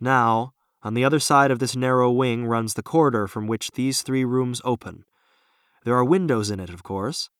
Now, on the other side of this narrow wing runs the corridor from which these three rooms open. There are windows in it, of course,